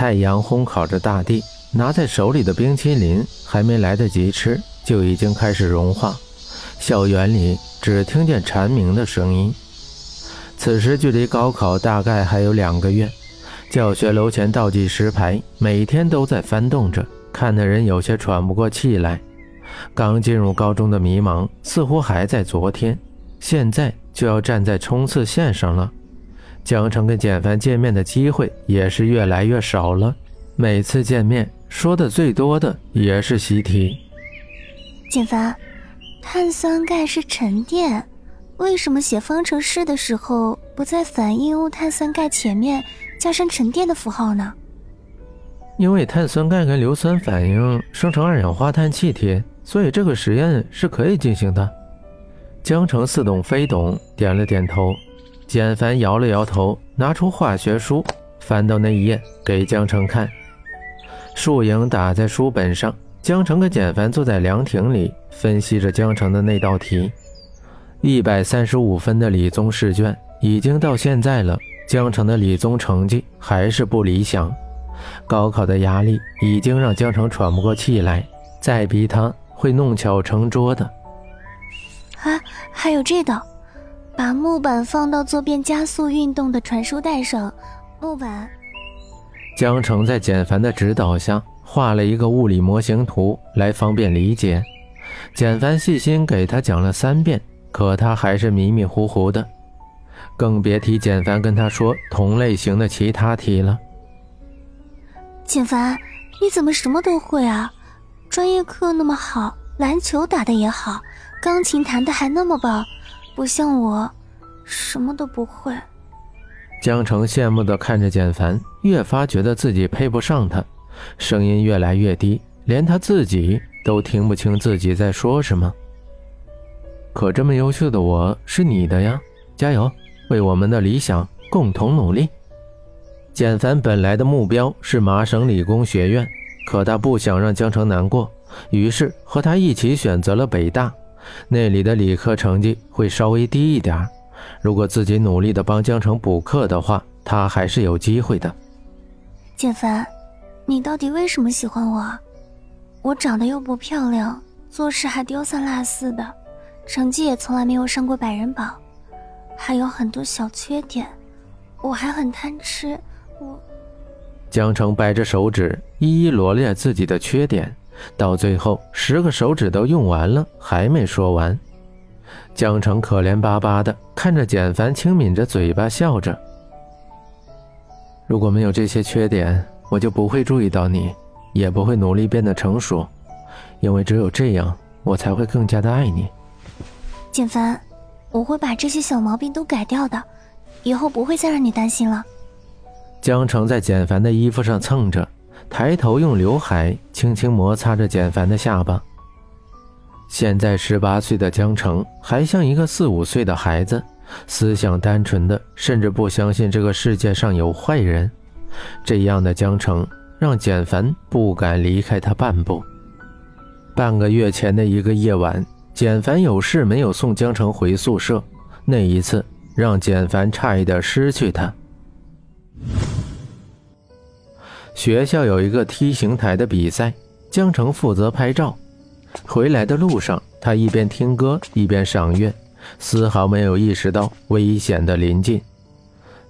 太阳烘烤着大地，拿在手里的冰淇淋还没来得及吃，就已经开始融化。校园里只听见蝉鸣的声音。此时距离高考大概还有两个月，教学楼前倒计时牌每天都在翻动着，看的人有些喘不过气来。刚进入高中的迷茫似乎还在昨天，现在就要站在冲刺线上了。江城跟简凡见面的机会也是越来越少了，每次见面说的最多的也是习题。简凡。碳酸钙是沉淀，为什么写方程式的时候不在反应物碳酸钙前面加上沉淀的符号呢？因为碳酸钙跟硫酸反应生成二氧化碳气体，所以这个实验是可以进行的。江城似懂非懂，点了点头。简凡摇了摇头，拿出化学书，翻到那一页给江城看。树影打在书本上。江城跟简凡坐在凉亭里，分析着江城的那道题。一百三十五分的理综试卷已经到现在了，江城的理综成绩还是不理想。高考的压力已经让江城喘不过气来，再逼他会弄巧成拙的。啊，还有这道，把木板放到做便加速运动的传输带上。木板。江城在简凡的指导下。画了一个物理模型图来方便理解，简凡细心给他讲了三遍，可他还是迷迷糊糊的，更别提简凡跟他说同类型的其他题了。简凡，你怎么什么都会啊？专业课那么好，篮球打的也好，钢琴弹的还那么棒，不像我，什么都不会。江城羡慕的看着简凡，越发觉得自己配不上他。声音越来越低，连他自己都听不清自己在说什么。可这么优秀的我是你的呀，加油，为我们的理想共同努力。简凡本来的目标是麻省理工学院，可他不想让江城难过，于是和他一起选择了北大。那里的理科成绩会稍微低一点，如果自己努力的帮江城补课的话，他还是有机会的。简凡。你到底为什么喜欢我？我长得又不漂亮，做事还丢三落四的，成绩也从来没有上过百人榜，还有很多小缺点。我还很贪吃。我江城掰着手指，一一罗列自己的缺点，到最后十个手指都用完了，还没说完。江城可怜巴巴的看着简凡，轻抿着嘴巴笑着。如果没有这些缺点。我就不会注意到你，也不会努力变得成熟，因为只有这样，我才会更加的爱你。简凡，我会把这些小毛病都改掉的，以后不会再让你担心了。江城在简凡的衣服上蹭着，抬头用刘海轻轻摩擦着简凡的下巴。现在十八岁的江城还像一个四五岁的孩子，思想单纯的，甚至不相信这个世界上有坏人。这样的江城让简凡不敢离开他半步。半个月前的一个夜晚，简凡有事没有送江城回宿舍，那一次让简凡差一点失去他。学校有一个梯形台的比赛，江城负责拍照。回来的路上，他一边听歌一边赏月，丝毫没有意识到危险的临近。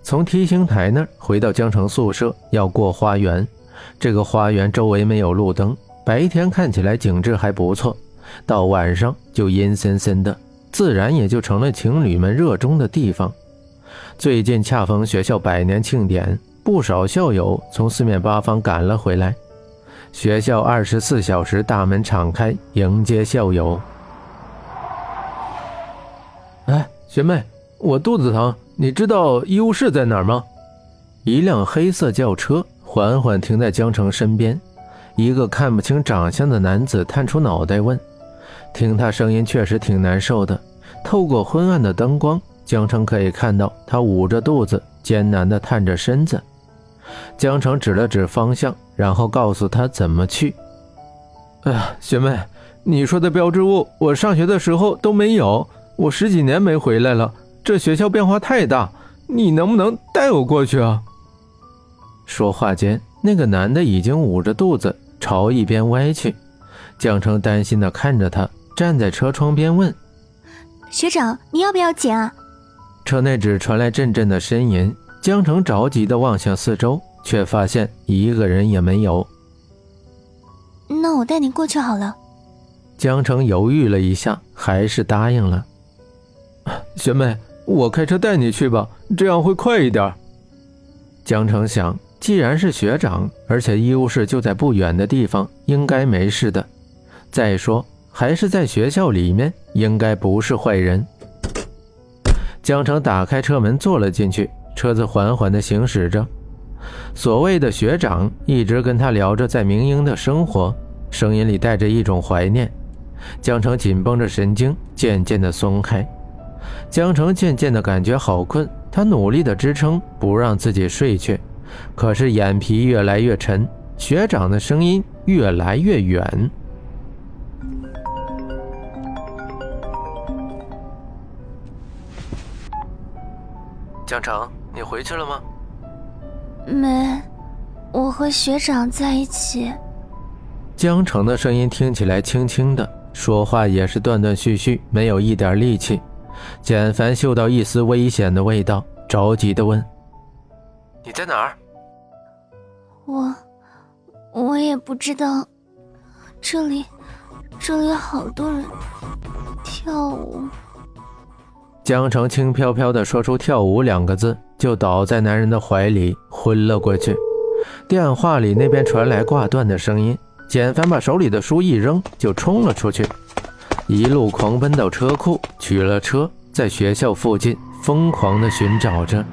从梯形台那儿回到江城宿舍，要过花园。这个花园周围没有路灯，白天看起来景致还不错，到晚上就阴森森的，自然也就成了情侣们热衷的地方。最近恰逢学校百年庆典，不少校友从四面八方赶了回来，学校二十四小时大门敞开迎接校友。哎，学妹，我肚子疼。你知道医务室在哪儿吗？一辆黑色轿车缓缓停在江城身边，一个看不清长相的男子探出脑袋问：“听他声音确实挺难受的。”透过昏暗的灯光，江城可以看到他捂着肚子，艰难地探着身子。江城指了指方向，然后告诉他怎么去。“哎呀，学妹，你说的标志物，我上学的时候都没有，我十几年没回来了。”这学校变化太大，你能不能带我过去啊？说话间，那个男的已经捂着肚子朝一边歪去。江城担心的看着他，站在车窗边问：“学长，你要不要剪啊？”车内只传来阵阵的呻吟。江城着急的望向四周，却发现一个人也没有。那我带你过去好了。江城犹豫了一下，还是答应了。学妹，我开车带你去吧，这样会快一点。江城想，既然是学长，而且医务室就在不远的地方，应该没事的。再说，还是在学校里面，应该不是坏人。江城打开车门，坐了进去，车子缓缓地行驶着。所谓的学长一直跟他聊着在明英的生活，声音里带着一种怀念。江城紧绷着神经渐渐的松开，江城渐渐的感觉好困，他努力的支撑不让自己睡去，可是眼皮越来越沉，学长的声音越来越远。江城，你回去了吗？没，我和学长在一起。江城的声音听起来轻轻的。说话也是断断续续，没有一点力气。简凡嗅到一丝危险的味道，着急的问：“你在哪儿？”“我，我也不知道。这里，这里有好多人跳舞。”江城轻飘飘地说出“跳舞”两个字，就倒在男人的怀里，昏了过去。电话里那边传来挂断的声音。简凡把手里的书一扔，就冲了出去，一路狂奔到车库，取了车，在学校附近疯狂地寻找着。